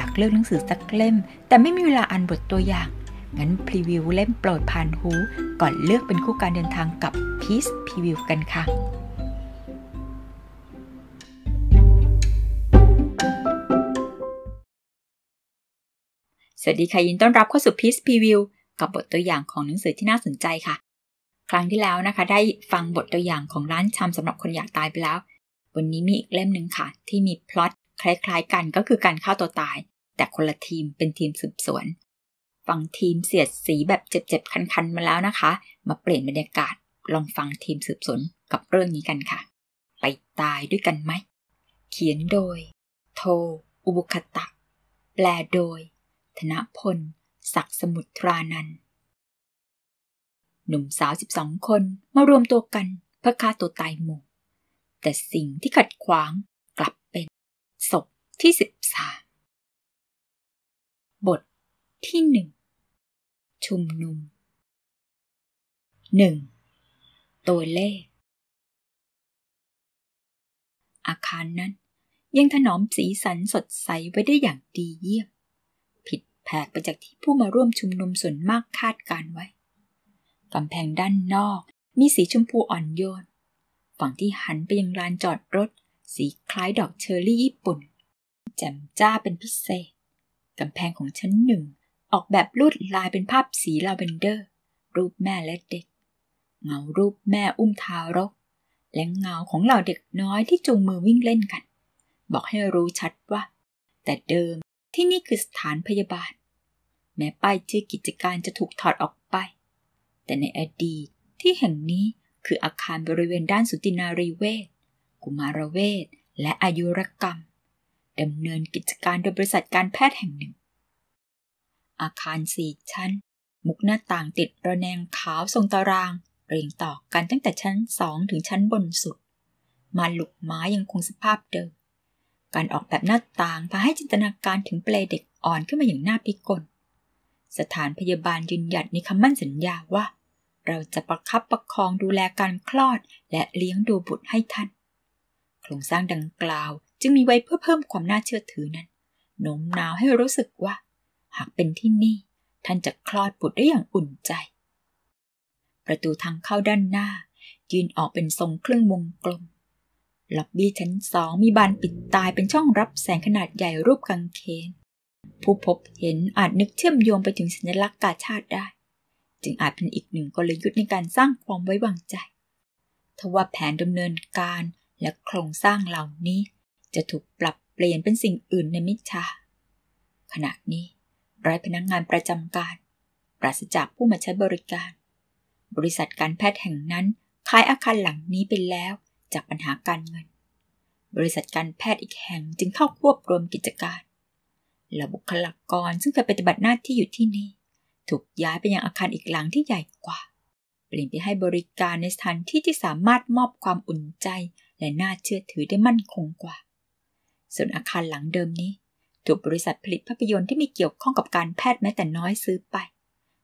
อยากเลือกหนังสือสักเล่ม แต่ไม่มีเวลาอ่านบทตัวอย่าง งั้นพรีวิวเล่มโปรดผ่านหู ก่อนเลือกเป็นคู่การเดินทางกับ Peace Preview กันค่ะสวัสดีค่ะยินต้อนรับเข้าสู่ Peace Preview กับบทตัวอย่างของหนังสือที่น่าสนใจค่ะ ครั้งที่แล้วนะคะ ได้ฟังบทตัวอย่างของร้านชำสำหรับคนอยากตายไปแล้ว วันนี้มีอีกเล่มหนึ่งค่ะ ที่มีพล็อต คล้ายๆกันก็คือการฆ่าตัวตาย แต่คนละทีมเป็นทีมสืบสวน ฟังทีมเสียดสีแบบเจ็บๆ คันๆ มาแล้วนะคะ มาเปลี่ยนบรรยากาศลองฟังทีมสืบสวนกับเรื่องนี้กันค่ะ ไปตายด้วยกันไหม เขียนโดย โท อุบุคตะ แปลโดย ธนพล ศักสมุทรานันหนุ่มสาว 12 คนมารวมตัวกันเพื่อฆ่าตัวตายหมู่ แต่สิ่งที่ขัดขวาง ศพที่13บทที่หนึ่งชุมนุมหนึ่งตัวเลข อาคารนั้นยังถนอมสีสันสดใสไว้ได้อย่างดีเยี่ยม ผิดแผกไปจากที่ผู้มาร่วมชุมนุมส่วนมากคาดการไว้กำแพงด้านนอกมีสีชมพูอ่อนโยน ฝั่งที่หันไปยังลานจอดรถ สีคล้ายดอกเชอร์รี่ญี่ปุ่น แจ่มจ้าเป็นพิเศษ กำแพงของชั้นหนึ่ง ออกแบบลวดลายเป็นภาพสีลาเวนเดอร์ รูปแม่และเด็ก เงารูปแม่อุ้มทารก และเงาของเหล่าเด็กน้อยที่จูงมือวิ่งเล่นกัน บอกให้รู้ชัดว่า แต่เดิมที่นี่คือสถานพยาบาล แม้ป้ายชื่อกิจการจะถูกถอดออกไป แต่ในอดีตที่แห่งนี้คืออาคารบริเวณด้านสุตินารีเวช กุมารเวชและอายุรกรรมดำเนินกิจการโดยบริษัทการแพทย์แห่งหนึ่ง อาคารสี่ชั้น มุกหน้าต่างติดระแนงขาวทรงตาราง เรียงต่อกันตั้งแต่ชั้นสองถึงชั้นบนสุด มาหลุกไม้ยังคงสภาพเดิม การออกแบบหน้าต่างพาให้จินตนาการถึงเปลเด็กอ่อนขึ้นมาอย่างน่าพิกล สถานพยาบาลยืนหยัดในคำมั่นสัญญาว่า เราจะประคับประคองดูแลการคลอดและเลี้ยงดูบุตรให้ท่าน ครงสร้างดังกล่าวจึงมีไว้เพื่อเพิ่มความน่าเชื่อถือนั้นโน้มน้าวให้รู้สึกว่า หากเป็นที่นี่ ท่านจะคลอดบุตรได้อย่างอุ่นใจ ประตูทางเข้าด้านหน้า ยืนออกเป็นทรงเครื่องวงกลมล็อบบี้ชั้นสองมีบานปิดตายเป็นช่องรับแสงขนาดใหญ่รูปกังเขนผู้พบเห็นอาจนึกเชื่อมโยงไปถึงสัญลักษณ์กาชาติได้ จึงอาจเป็นอีกหนึ่งกลยุทธ์ในการสร้างความไว้วางใจทว่าแผนดำเนินการ และโครงสร้างเหล่านี้จะถูกปรับเปลี่ยนเป็นสิ่งอื่นในมิชาขณะนี้ร้พนักงงานประจำการ ปราศจากผู้มาใช้บริการ บริษัทการแพทย์แห่งนั้นขายอาคารหลังนี้ไปแล้วจากปัญหาการเงิน บริษัทการแพทย์อีกแห่งจึงเข้าควบรวมกิจการและบุคลากรซึ่งเคยปฏิบัติหน้าที่อยู่ที่นี่ ถูกย้ายไปยังอาคารอีกหลังที่ใหญ่กว่า เปลี่ยนไปให้บริการในสถานที่ที่สามารถมอบความอุ่นใจ และน่าเชื่อถือได้มั่นคงกว่า ส่วนอาคารหลังเดิมนี้ ถูกบริษัทผลิตภาพยนตร์ที่มีเกี่ยวข้องกับการแพทย์แม้แต่น้อยซื้อไป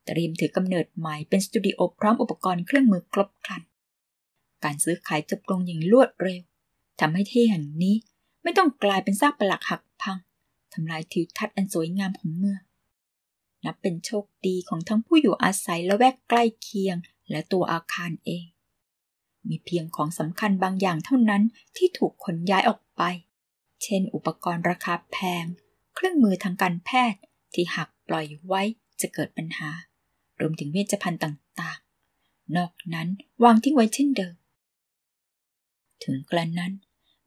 เตรียมถือกำเนิดใหม่เป็นสตูดิโอพร้อมอุปกรณ์เครื่องมือครบครัน การซื้อขายจบลงอย่างรวดเร็วทำให้ที่แห่งนี้ไม่ต้องกลายเป็นซากปลักหักพังทำลายทิวทัศน์อันสวยงามของเมือง นับเป็นโชคดีของทั้งผู้อยู่อาศัยและแวกใกล้เคียงและตัวอาคารเอง มีเพียงของสำคัญบางอย่างเท่านั้นที่ถูกขนย้ายออกไป เช่น อุปกรณ์ราคาแพง เครื่องมือทางการแพทย์ที่หากปล่อยไว้จะเกิดปัญหา รวมถึงเวชภัณฑ์ต่างๆ นอกนั้นวางทิ้งไว้เช่นเดิม ถึงกระนั้น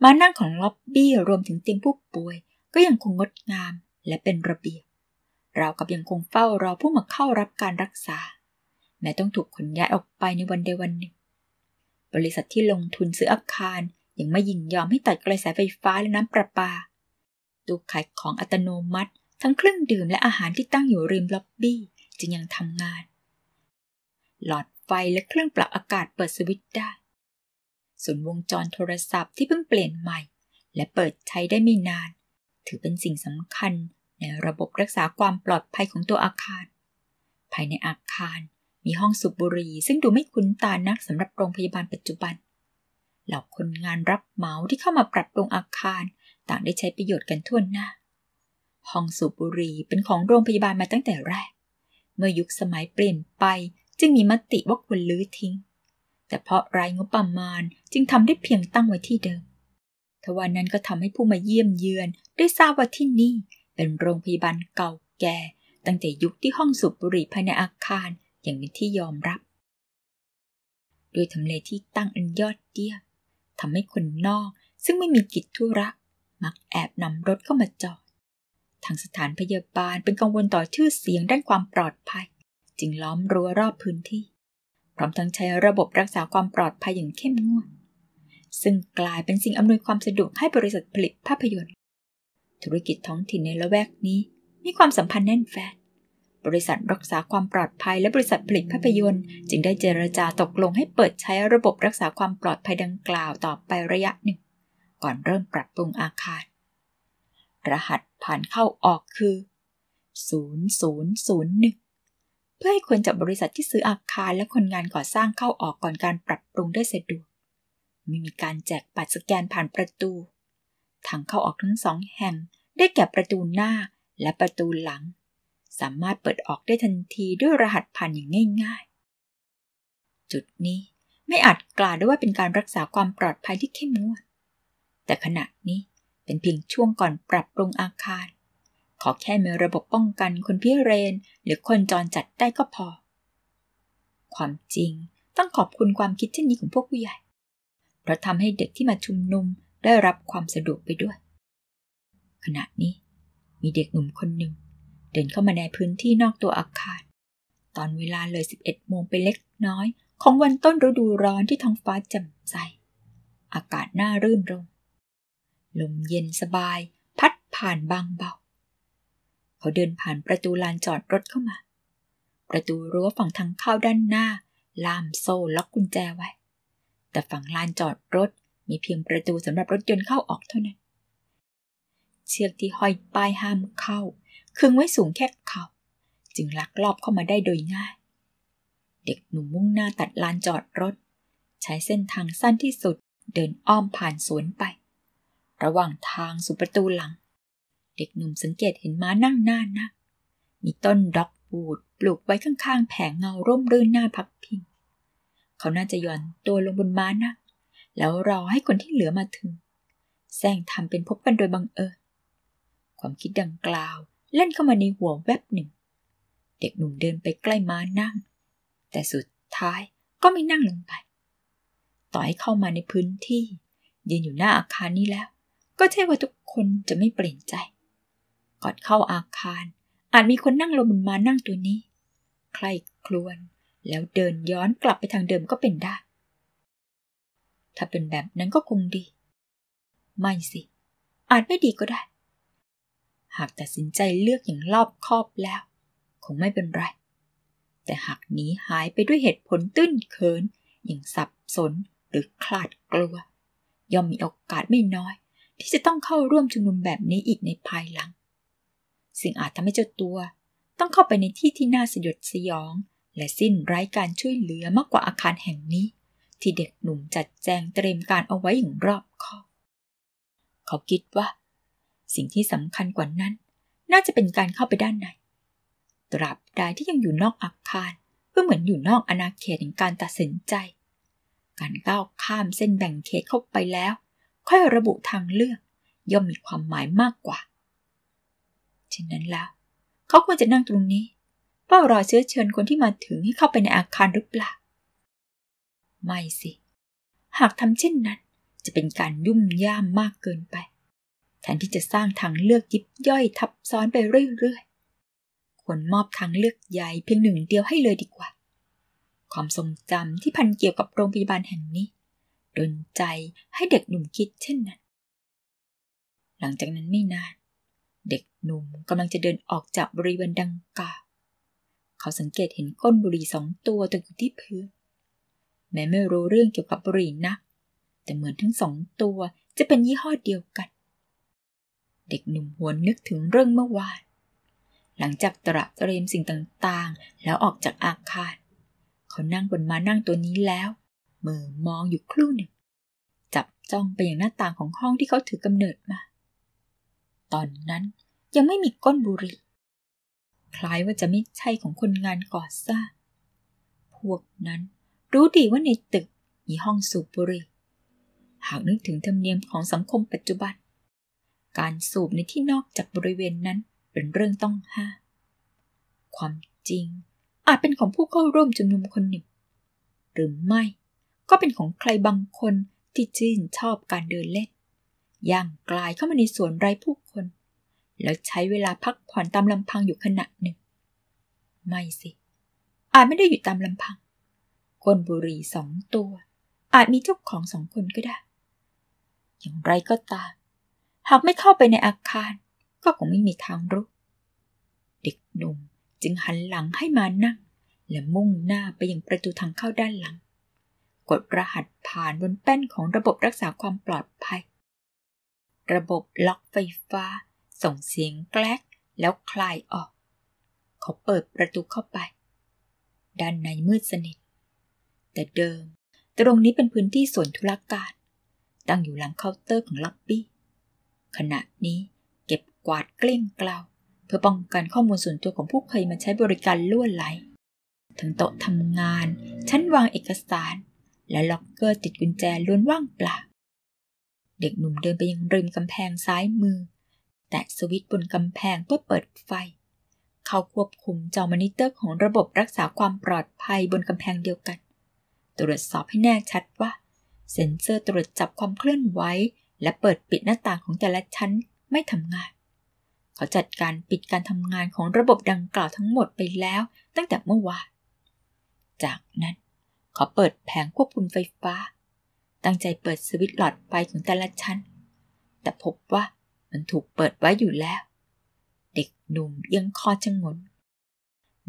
มานั่งของล็อบบี้รวมถึงเตียงผู้ป่วย ก็ยังคงงดงามและเป็นระเบียบ เรากับยังคงเฝ้ารอผู้มาเข้ารับการรักษา แม้ต้องถูกขนย้ายออกไปในวันใดวันหนึ่ง บริษัทที่ลงทุนซื้ออาคารยังไม่ยินยอมให้ตัดกระแสไฟฟ้าและน้ำประปาตู้ขายของอัตโนมัติ ทั้งเครื่องดื่มและอาหารที่ตั้งอยู่ริมล็อบบี้จึงยังทำงาน หลอดไฟและเครื่องปรับอากาศเปิดสวิตช์ได้ส่วนวงจรโทรศัพท์ที่เพิ่งเปลี่ยนใหม่ และเปิดใช้ได้ไม่นาน ถือเป็นสิ่งสำคัญในระบบรักษาความปลอดภัยของตัวอาคาร ภายในอาคาร มีห้องสูบบุหรี่ซึ่งดูไม่คุ้นตานักสำหรับโรงพยาบาลปัจจุบัน เหล่าคนงานรับเหมาที่เข้ามาปรับปรุงอาคาร ต่างได้ใช้ประโยชน์กันทั่วหน้า ห้องสูบบุหรี่เป็นของโรงพยาบาลมาตั้งแต่แรก เมื่อยุคสมัยเปลี่ยนไปจึงมีมติว่าควรลื้อทิ้ง แต่เพราะรายงบประมาณจึงทำได้เพียงตั้งไว้ที่เดิมทว่านั้นก็ทำให้ผู้มาเยี่ยมเยือนได้ทราบว่าที่นี่เป็นโรงพยาบาลเก่าแก่ ตั้งแต่ยุคที่ห้องสูบบุหรี่ภายในอาคาร อย่างเป็นที่ยอมรับ ด้วยทำเลที่ตั้งอันยอดเยี่ยมทำให้คนนอกซึ่งไม่มีกิจธุระ มักแอบนำรถเข้ามาจอด ทางสถานพยาบาลเป็นกังวลต่อชื่อเสียงด้านความปลอดภัย จึงล้อมรั้วรอบพื้นที่ พร้อมทั้งใช้ระบบรักษาความปลอดภัยอย่างเข้มงวด ซึ่งกลายเป็นสิ่งอำนวยความสะดวกให้บริษัทผลิตภาพยนตร์ ธุรกิจท้องถิ่นในละแวกนี้มีความสัมพันธ์แน่นแฟ้น บริษัทรักษาความปลอดภัยและบริษัทผลิตภาพยนตร์ จึงได้เจรจาตกลงให้เปิดใช้ระบบรักษาความปลอดภัยดังกล่าวต่อไประยะหนึ่ง ก่อนเริ่มปรับปรุงอาคาร รหัสผ่านเข้าออกคือ 0001 เพื่อให้คนจากบริษัทที่ซื้ออาคารและคนงานก่อสร้างเข้าออกก่อนการปรับปรุงได้สะดวกไม่มีการแจกบัตรสแกนผ่านประตู ทางเข้าออกทั้งสองแห่งได้แก่ประตูหน้าและประตูหลัง สามารถเปิดออกได้ทันทีด้วยรหัสผ่านอย่างง่าย ๆ จุดนี้ไม่อาจกล่าวได้ว่าเป็นการรักษาความปลอดภัยที่เข้มงวด แต่ขณะนี้เป็นเพียงช่วงก่อนปรับปรุงอาคาร ขอแค่มีระบบป้องกันคนพิเรน หรือคนจรจัดได้ก็พอ ความจริงต้องขอบคุณความคิดเช่นนี้ของพวกผู้ใหญ่ เพราะทำให้เด็กที่มาชุมนุมได้รับความสะดวกไปด้วย ขณะนี้มีเด็กหนุ่มคนหนึ่ง เดินเข้ามาในพื้นที่นอกตัวอาคาร ตอนเวลาเลย 11 โมงไปเล็กน้อย ของวันต้นฤดูร้อนที่ท้องฟ้าแจ่มใส อากาศน่ารื่นรม ลมเย็นสบาย พัดผ่านบางเบา เขาเดินผ่านประตูลานจอดรถเข้ามา ประตูรั้วฝั่งทางเข้าด้านหน้า ล่ามโซ่ล็อกกุญแจไว้ แต่ฝั่งลานจอดรถมีเพียงประตูสำหรับรถยนต์เข้าออกเท่านั้น เชือกที่ห้อยป้ายห้ามเข้า คึงไว้สูงแค่เขาจึงลักลอบเข้ามาได้โดยง่าย เด็กหนุ่มมุ่งหน้าตัดลานจอดรถ ใช้เส้นทางสั้นที่สุดเดินอ้อมผ่านสวนไป ระหว่างทางสู่ประตูหลัง เด็กหนุ่มสังเกตเห็นม้านั่งหน้านัก มีต้นดอกบูดปลูกไว้ข้างๆ แผงเงาร่มรื่นหน้าพักพิง เขาน่าจะย่อนตัวลงบนม้านักแล้วรอให้คนที่เหลือมาถึงแซงทำเป็นพบกันโดยบังเอิญความคิดดังกล่าว เล่นเข้ามาในหัวแวบหนึ่ง เด็กหนุ่มเดินไปใกล้ม้านั่ง แต่สุดท้ายก็ไม่นั่งลงไป ต่อให้เข้ามาในพื้นที่ ยืนอยู่หน้าอาคารนี้แล้ว ก็ใช่ว่าทุกคนจะไม่เปลี่ยนใจ ก่อนเข้าอาคาร อาจมีคนนั่งลงบนม้านั่งตัวนี้ ใครคลวน แล้วเดินย้อนกลับไปทางเดิมก็เป็นได้ ถ้าเป็นแบบนั้นก็คงดี ไม่สิ อาจไม่ดีก็ได้ หากตัดสินใจเลือกอย่างรอบคอบแล้ว คงไม่เป็นไร แต่หากหนีหายไปด้วยเหตุผลตื้นเขิน อย่างสับสนหรือคลาดกลัว ย่อมมีโอกาสไม่น้อย ที่จะต้องเข้าร่วมชุมนุมแบบนี้อีกในภายหลังสิ่งอาจทำให้เจ้าตัว ต้องเข้าไปในที่ที่น่าสยดสยอง และสิ้นไร้การช่วยเหลือมากกว่าอาคารแห่งนี้ ที่เด็กหนุ่มจัดแจงเตรียมการเอาไว้อย่างรอบคอบ เขาคิดว่า สิ่งที่สำคัญกว่านั้น น่าจะเป็นการเข้าไปด้านใน ตราบใดที่ยังอยู่นอกอาคารก็เหมือนอยู่นอกอาณาเขตแห่งการตัดสินใจ การก้าวข้ามเส้นแบ่งเขตเข้าไปแล้ว ค่อยระบุทางเลือก ย่อมมีความหมายมากกว่าเช่นนั้นแล้ว เขาควรจะนั่งตรงนี้เพื่อรอเชื้อเชิญคนที่มาถึงให้เข้าไปในอาคารหรือเปล่า ไม่สิ หากทำเช่นนั้น จะเป็นการยุ่มย่ามมากเกินไป แทนที่จะสร้างทางเลือกยิบย่อยทับซ้อนไปเรื่อยๆ ควรมอบทางเลือกใหญ่เพียงหนึ่งเดียวให้เลยดีกว่า ความทรงจำที่พันเกี่ยวกับโรงพยาบาลแห่งนี้ดนใจให้เด็กหนุ่มคิดเช่นนั้น หลังจากนั้นไม่นาน เด็กหนุ่มกำลังจะเดินออกจากบริเวณดังกล่าว เขาสังเกตเห็นก้นบุหรี่สองตัวตกอยู่ที่พื้น แม้ไม่รู้เรื่องเกี่ยวกับบุหรี่นักแต่เหมือนทั้งสองตัวจะเป็นยี่ห้อเดียวกัน เด็กหนุ่มหวนนึกถึงเรื่องเมื่อวาน หลังจากตระเตรียมสิ่งต่างๆ แล้วออกจากอาคาร เขานั่งบนมานั่งตัวนี้แล้ว มือมองอยู่ครู่หนึ่ง จับจ้องไปอย่างหน้าต่างของห้องที่เขาถือกำเนิดมา ตอนนั้นยังไม่มีก้นบุหรี่ คล้ายว่าจะไม่ใช่ของคนงานก่อสร้าง พวกนั้นรู้ดีว่าในตึกมีห้องสูบบุหรี่ หากนึกถึงธรรมเนียมของสังคมปัจจุบัน การสูบในที่นอกจากบริเวณนั้นเป็นเรื่องต้องห้าม ความจริง อาจเป็นของผู้เข้าร่วมชุมนุมคนหนึ่ง หรือไม่ ก็เป็นของใครบางคนที่ชื่นชอบการเดินเล่น ย่างกลายเข้ามาในสวนไร้ผู้คน แล้วใช้เวลาพักผ่อนตามลำพังอยู่ขณะหนึ่ง ไม่สิ อาจไม่ได้อยู่ตามลำพังก้นบุหรี่สองตัว อาจมีเจ้าของสองคนก็ได้ อย่างไรก็ตาม หากไม่เข้าไปในอาคาร ก็คงไม่มีทางรู้ เด็กหนุ่มจึงหันหลังให้มานั่ง และมุ่งหน้าไปยังประตูทางเข้าด้านหลัง กดรหัสผ่านบนแป้นของระบบรักษาความปลอดภัย ระบบล็อกไฟฟ้า ส่งเสียงแกลกแล้วคลายออก เขาเปิดประตูเข้าไป ด้านในมืดสนิท แต่เดิมตรงนี้เป็นพื้นที่ส่วนธุรการ ตั้งอยู่หลังเคาน์เตอร์ของล็อบบี้ ขณะนี้เก็บกวาดเกลี้ยงเกลาเพื่อป้องกันข้อมูลส่วนตัวของผู้เคยมาใช้บริการรั่วไหล ทั้งโต๊ะทำงาน ชั้นวางเอกสาร และล็อกเกอร์ติดกุญแจล้วนว่างเปล่า เด็กหนุ่มเดินไปยังริมกำแพงซ้ายมือ แตะสวิตช์บนกำแพงเพื่อเปิดไฟ เขาควบคุมจอมอนิเตอร์ของระบบรักษาความปลอดภัยบนกำแพงเดียวกัน ตรวจสอบให้แน่ชัดว่า เซ็นเซอร์ตรวจจับความเคลื่อนไหว และเปิดปิดหน้าต่างของแต่ละชั้นไม่ทำงาน เขาจัดการปิดการทำงานของระบบดังกล่าวทั้งหมดไปแล้วตั้งแต่เมื่อวาน จากนั้นเขาเปิดแผงควบคุมไฟฟ้า ตั้งใจเปิดสวิตช์หลอดไฟของแต่ละชั้น แต่พบว่ามันถูกเปิดไว้อยู่แล้ว เด็กหนุ่มยังคอชงน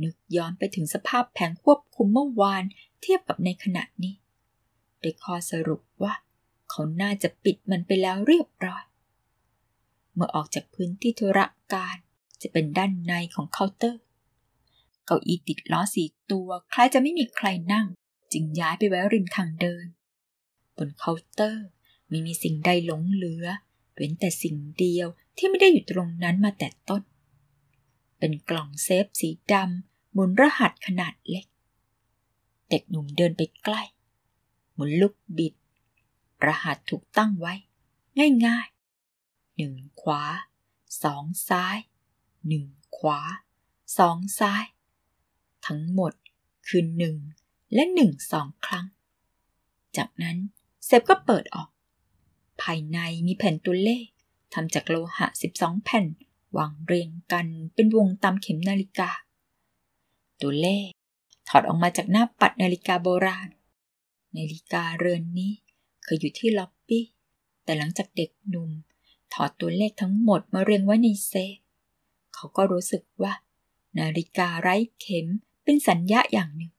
นึกย้อนไปถึงสภาพแผงควบคุมเมื่อวานเทียบกับในขณะนี้ ได้ข้อสรุปว่า เขาน่าจะปิดมันไปแล้วเรียบร้อย เมื่อออกจากพื้นที่ธุระการจะเป็นด้านในของเคาน์เตอร์ เก้าอี้ติดล้อสี่ตัวคล้ายจะไม่มีใครนั่ง จึงย้ายไปไว้ริมทางเดิน บนเคาน์เตอร์ไม่มีสิ่งใดหลงเหลือ เว้นแต่สิ่งเดียวที่ไม่ได้อยู่ตรงนั้นมาแต่ต้น เป็นกล่องเซฟสีดำหมุนรหัสขนาดเล็ก เด็กหนุ่มเดินไปใกล้ หมุนลูกบิด รหัสถูกตั้งไว้ ง่ายหนึ่งขวาสองซ้ายหนึ่งขวาสองซ้าย ทั้งหมดคือหนึ่งและหนึ่งสองครั้ง จากนั้นเซฟก็เปิดออก ภายในมีแผ่นตัวเลขทำจากโลหะ 12 แผ่นวางเรียงกันเป็นวงตามเข็มนาฬิกา ตัวเลขถอดออกมาจากหน้าปัดนาฬิกาโบราณ นาฬิกาเรือนนี้ เคยอยู่ที่ล็อบบี้ แต่หลังจากเด็กหนุ่ม ถอดตัวเลขทั้งหมดมาเรียงไว้ในเซฟ เขาก็รู้สึกว่า นาฬิกาไร้เข็มเป็นสัญญาอย่างหนึ่ง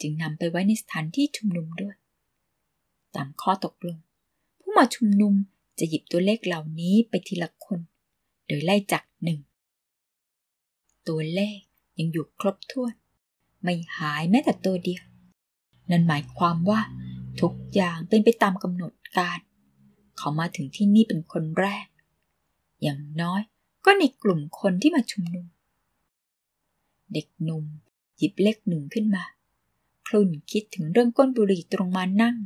จึงนำไปไว้ในสถานที่ชุมนุมด้วย ตามข้อตกลง ผู้มาชุมนุมจะหยิบตัวเลขเหล่านี้ไปทีละคน โดยไล่จากหนึ่ง ตัวเลขยังอยู่ครบถ้วน ไม่หายแม้แต่ตัวเดียว นั่นหมายความว่า ทุกอย่างเป็นไปตามกำหนดการ เขามาถึงที่นี่เป็นคนแรก อย่างน้อยก็ในกลุ่มคนที่มาชุมนุม เด็กหนุ่มหยิบเลขหนึ่งขึ้นมา คลุ่นคิดถึงเรื่องก้นบุหรี่ตรงมานั่ง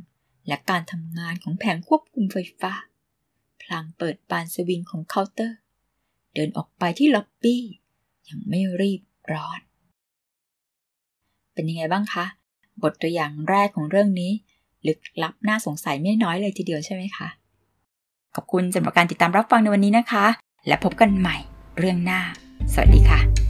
และการทำงานของแผงควบคุมไฟฟ้า พลางเปิดบานสวิงของเคาน์เตอร์ เดินออกไปที่ล็อบบี้อย่างไม่รีบร้อน เป็นยังไงบ้างคะ บทตัวอย่างแรกของเรื่องนี้ ลึกลับน่าสงสัยไม่น้อยเลยทีเดียวใช่ไหมคะ ขอบคุณสำหรับการติดตามรับฟังในวันนี้นะคะ และพบกันใหม่เรื่องหน้า สวัสดีค่ะ